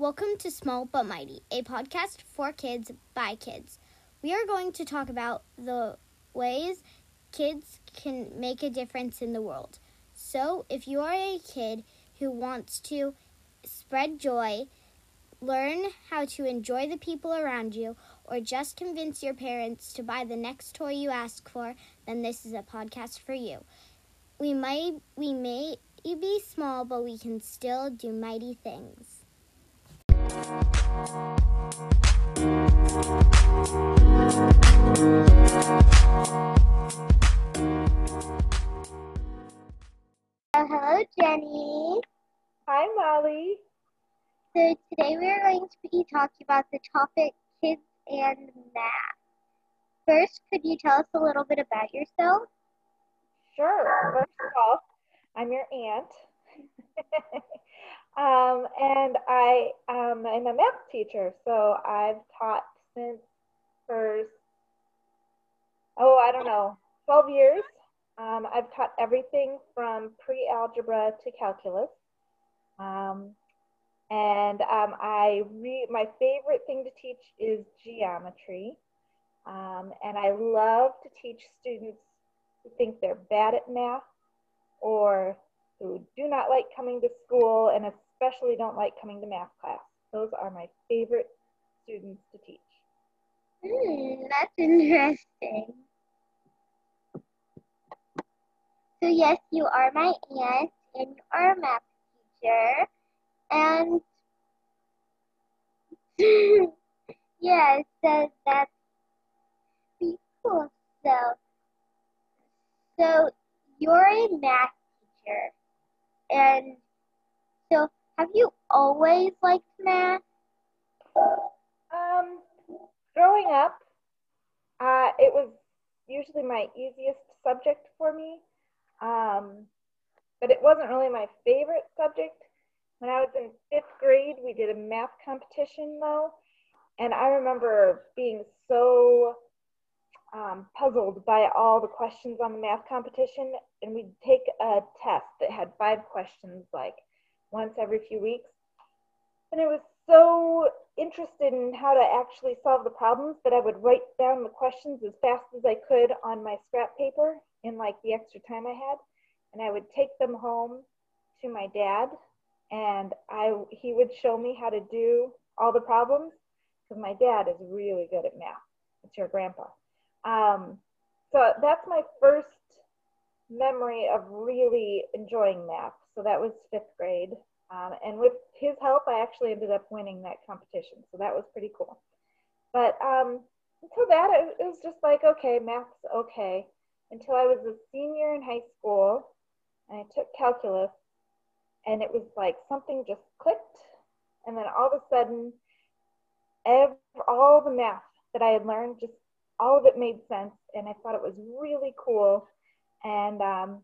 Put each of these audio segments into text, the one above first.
Welcome to Small But Mighty, a podcast for kids by kids. We are going to talk about the ways kids can make a difference in the world. So, if you are a kid who wants to spread joy, learn how to enjoy the people around you, or just convince your parents to buy the next toy you ask for, then this is a podcast for you. We might we may be small, but we can still do mighty things. Hello, Jenny. Hi, Molly. So today we are going to be talking about the topic kids and math. First, could you tell us a little bit about yourself? Sure. First of all, I'm your aunt. um, and I um, am a math teacher, so I've taught since first, oh, I don't know, 12 years. Um, I've taught everything from pre-algebra to calculus. Um, and um, I re- my favorite thing to teach is geometry. Um, and I love to teach students who think they're bad at math or who do not like coming to school and especially don't like coming to math class. Those are my favorite students to teach. Hmm, that's interesting. So yes, you are my aunt and you are a math teacher. And yeah, so that's cool. So, so you're a math teacher. And have you always liked math? Um, growing up, uh, it was usually my easiest subject for me. Um, but it wasn't really my favorite subject. When I was in fifth grade, we did a math competition though. And I remember being so um, puzzled by all the questions on the math competition. And we'd take a test that had five questions, like once every few weeks. And I was so interested in how to actually solve the problems that I would write down the questions as fast as I could on my scrap paper in like the extra time I had. And I would take them home to my dad and I he would show me how to do all the problems because my dad is really good at math. It's your grandpa. Um, so that's my first memory of really enjoying math. So that was fifth grade. Um, and with his help, I actually ended up winning that competition. So that was pretty cool. But um, until that, it, it was just like, okay, math's okay. Until I was a senior in high school and I took calculus and it was like something just clicked and then all of a sudden all the math that i had learned just all of it made sense and i thought it was really cool and um,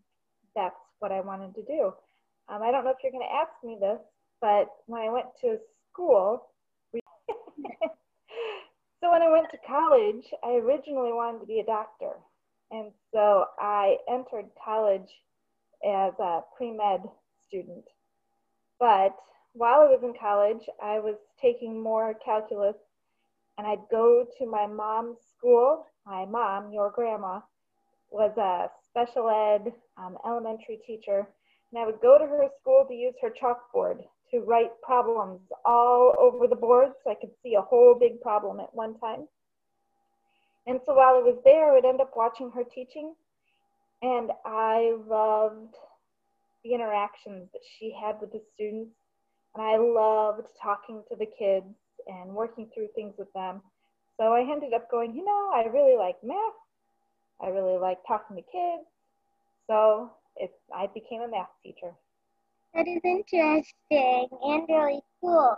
that's what i wanted to do um, i don't know if you're going to ask me this but when i went to school so when i went to college i originally wanted to be a doctor and so i entered college as a pre-med student. But while I was in college, I was taking more calculus and I'd go to my mom's school. My mom, your grandma, was a special ed um, elementary teacher. And I would go to her school to use her chalkboard to write problems all over the board so I could see a whole big problem at one time. And so while I was there, I would end up watching her teaching. And I loved the interactions that she had with the students. And I loved talking to the kids and working through things with them. So I ended up going, you know, I really like math. I really like talking to kids. So it, I became a math teacher. That is interesting and really cool.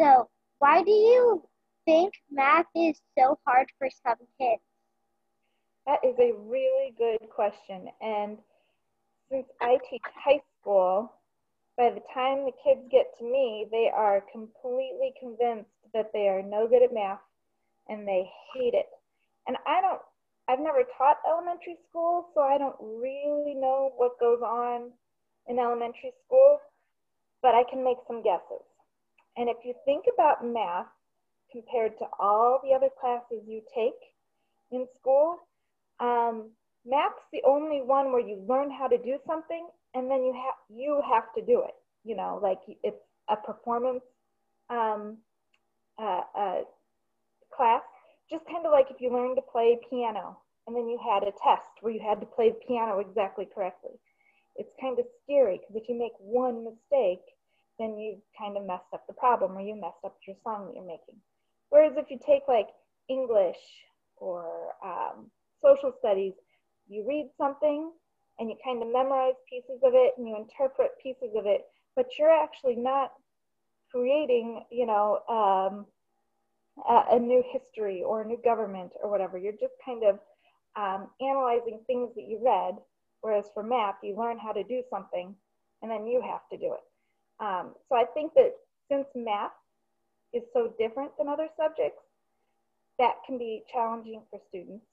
So, why do you think math is so hard for some kids? That is a really good question. And since I teach high school, by the time the kids get to me, they are completely convinced that they are no good at math and they hate it. And I don't, I've never taught elementary school, so I don't really know what goes on in elementary school. but I can make some guesses. And if you think about math compared to all the other classes you take in school, um, math's the only one where you learn how to do something and then you have you have to do it. You know, like it's a performance um, uh, uh, class, just kind of like if you learn to play piano and then you had a test where you had to play the piano exactly correctly. It's kind of scary because if you make one mistake, then you kind of messed up the problem or you messed up your song that you're making. Whereas if you take like English or um, social studies, you read something and you kind of memorize pieces of it and you interpret pieces of it, but you're actually not creating, you know, um, a, a, new history or a new government or whatever. You're just kind of um, analyzing things that you read. Whereas for math, you learn how to do something and then you have to do it. Um, so I think that since math is so different than other subjects, that can be challenging for students.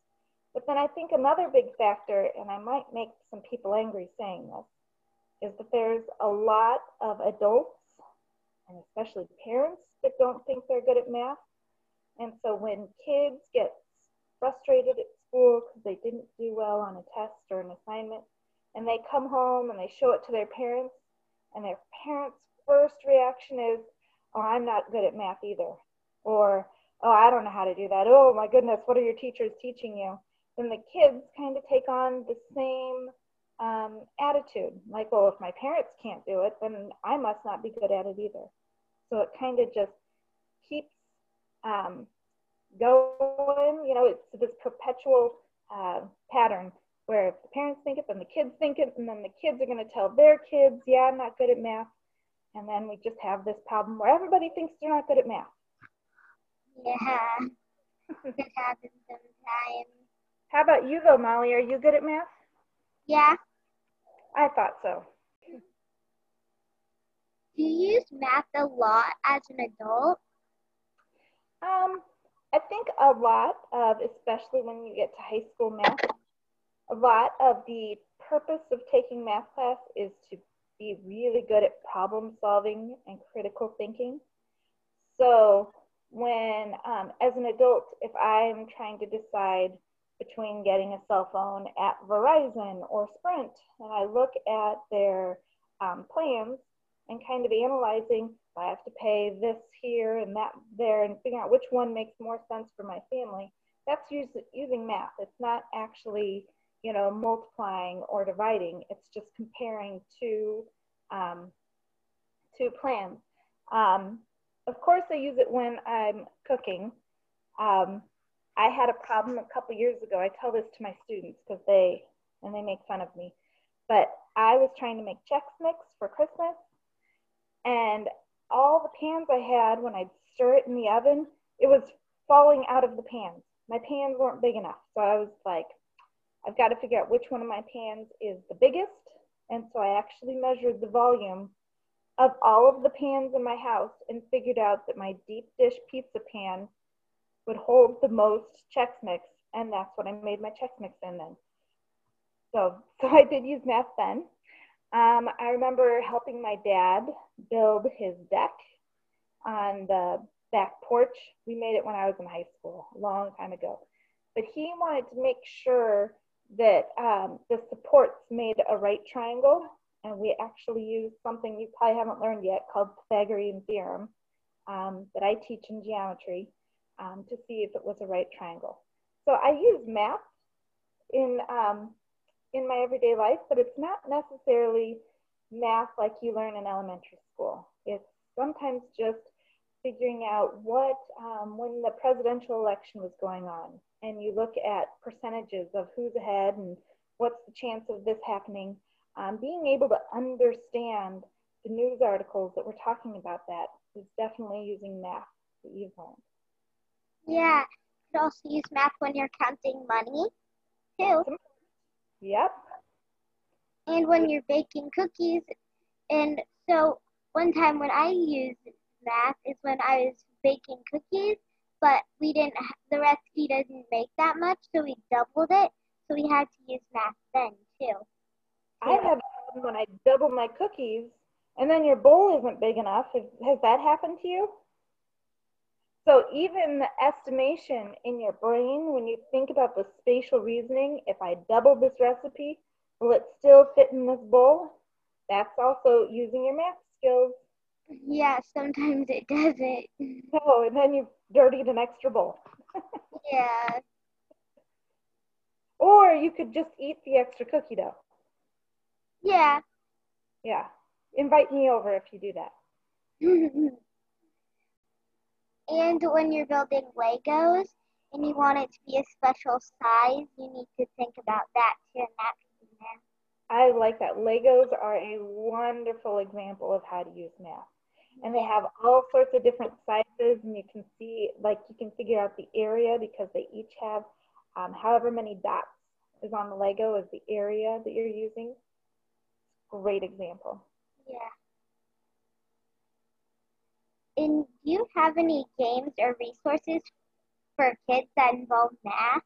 But then I think another big factor, and I might make some people angry saying this, is that there's a lot of adults and especially parents that don't think they're good at math. And so when kids get frustrated at school because they didn't do well on a test or an assignment, and they come home and they show it to their parents, and their parents' first reaction is, Oh, I'm not good at math either. Or, Oh, I don't know how to do that. Oh, my goodness, what are your teachers teaching you? Then the kids kind of take on the same um, attitude like, Well, if my parents can't do it, then I must not be good at it either. So it kind of just keeps um, going. You know, it's this perpetual uh, pattern where if the parents think it, then the kids think it, and then the kids are going to tell their kids, yeah, I'm not good at math. And then we just have this problem where everybody thinks they're not good at math. Yeah, it happens sometimes. How about you, though, Molly? Are you good at math? Yeah. I thought so. Do you use math a lot as an adult? Um, I think a lot of, especially when you get to high school math, a lot of the purpose of taking math class is to be really good at problem solving and critical thinking. So when, um, as an adult, if I'm trying to decide between getting a cell phone at Verizon or Sprint, and I look at their um, plans and kind of analyzing I have to pay this here and that there and figuring out which one makes more sense for my family. That's use, using math. It's not actually, you know, multiplying or dividing. It's just comparing two, um, two plans. Um, of course, I use it when I'm cooking. Um, I had a problem a couple years ago. I tell this to my students because they, and they make fun of me, but I was trying to make Chex Mix for Christmas and all the pans I had when I'd stir it in the oven, it was falling out of the pans. My pans weren't big enough. So I was like, I've got to figure out which one of my pans is the biggest. And so I actually measured the volume of all of the pans in my house and figured out that my deep dish pizza pan would hold the most Chex Mix. And that's what I made my Chex Mix in then. So, so I did use math then. Um, I remember helping my dad build his deck on the back porch. We made it when I was in high school, a long time ago. But he wanted to make sure that um, the supports made a right triangle. And we actually used something you probably haven't learned yet called Pythagorean theorem um, that I teach in geometry um, to see if it was a right triangle. So I use math in um, in my everyday life, but it's not necessarily math like you learn in elementary school. It's sometimes just figuring out what, um, when the presidential election was going on, and you look at percentages of who's ahead and what's the chance of this happening, um, being able to understand the news articles that we're talking about that is definitely using math that you've learned. Yeah, you can also use math when you're counting money too. Yep. And when you're baking cookies. And so one time when I used math is when I was baking cookies, but we didn't, the recipe doesn't make that much, so we doubled it. So we had to use math then too. I had when I doubled my cookies and then your bowl isn't big enough. Has, has that happened to you? So even the estimation in your brain, when you think about the spatial reasoning, if I double this recipe, will it still fit in this bowl? That's also using your math skills. Yeah, sometimes it doesn't. Oh, and then you've dirtied an extra bowl. Yeah. Or you could just eat the extra cookie dough. Yeah. Yeah. Invite me over if you do that. and when you're building Legos and you want it to be a special size, you need to think about that too, and that can be math. I like that. Legos are a wonderful example of how to use math. And they have all sorts of different sizes, and you can see, like, you can figure out the area because they each have um, however many dots is on the Lego is the area that you're using. Great example. Yeah. Do you have any games or resources for kids that involve math?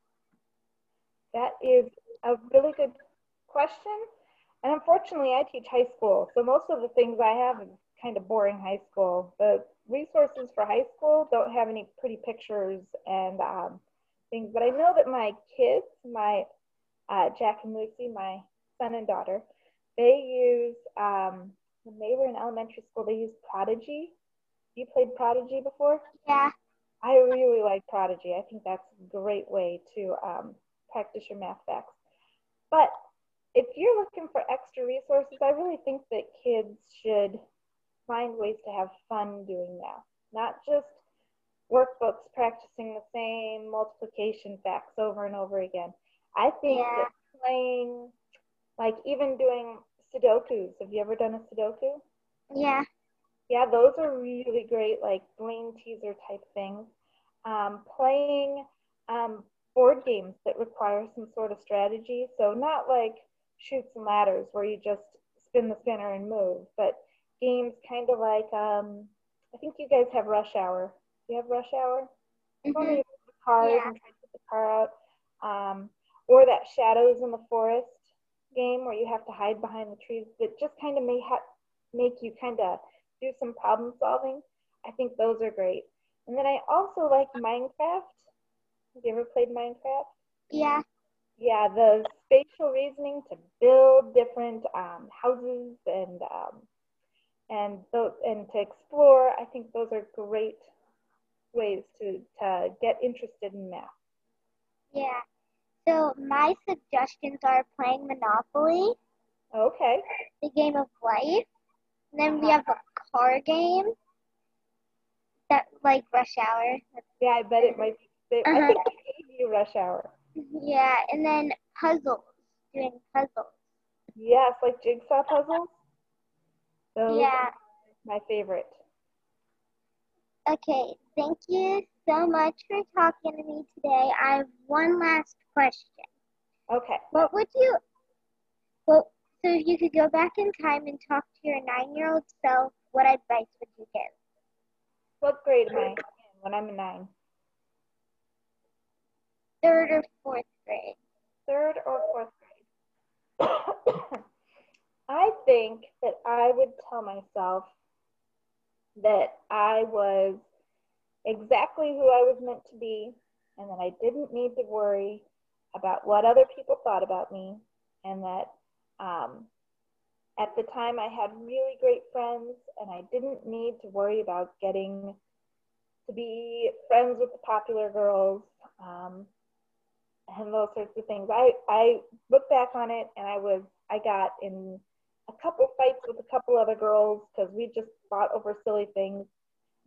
That is a really good question. And unfortunately, I teach high school, so most of the things I have are kind of boring high school. The resources for high school don't have any pretty pictures and um, things, but I know that my kids, my uh, Jack and Lucy, my son and daughter, they use, um, when they were in elementary school, they used Prodigy. You played Prodigy before? Yeah. I really like Prodigy. I think that's a great way to um, practice your math facts. But if you're looking for extra resources, I really think that kids should find ways to have fun doing math, not just workbooks practicing the same multiplication facts over and over again. I think Yeah. playing, like even doing Sudokus. Have you ever done a Sudoku? Yeah. Yeah, those are really great, like brain teaser type things. Um, playing um, board games that require some sort of strategy. So, not like Chutes and Ladders where you just spin the spinner and move, but games kind of like, um, I think you guys have Rush Hour. Do you have Rush Hour? Where Mhm. you the cars Yeah. and try to get the car out. Um, or that Shadows in the Forest game where you have to hide behind the trees that just kind of may ha- make you kind of do some problem solving. I think those are great. And then I also like Minecraft. Have you ever played Minecraft? Yeah. Yeah, the spatial reasoning to build different um, houses and um, and those, and to explore. I think those are great ways to to get interested in math. Yeah. So my suggestions are playing Monopoly, Okay. the game of life. And then we Uh-huh. have car game that like Rush Hour. Yeah, I bet it might be. I Uh-huh. think I gave you Rush Hour. Yeah, and then puzzles, doing puzzles. Yes, like jigsaw puzzles. Those Yeah. are my favorite. Okay, thank you so much for talking to me today. I have one last question. Okay. What would you, well, so if you could go back in time and talk to your nine-year-old self, what advice would you give? What grade am I in when I'm a nine? Third or fourth grade? Third or fourth grade? I think that I would tell myself that I was exactly who I was meant to be and that I didn't need to worry about what other people thought about me and that um, at the time I had really great friends and I didn't need to worry about getting to be friends with the popular girls um, and those sorts of things. I, I look back on it and I was I got in a couple fights with a couple other girls because we just fought over silly things.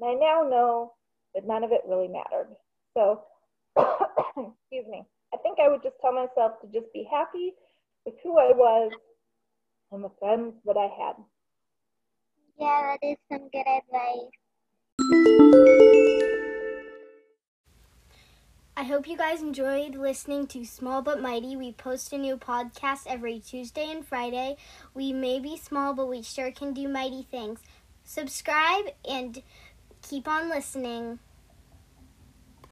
And I now know that none of it really mattered. So, excuse me. I think I would just tell myself to just be happy with who I was and the friends that I had. Yeah, that is some good advice. I hope you guys enjoyed listening to Small But Mighty. We post a new podcast every Tuesday and Friday. We may be small, but we sure can do mighty things. Subscribe and keep on listening.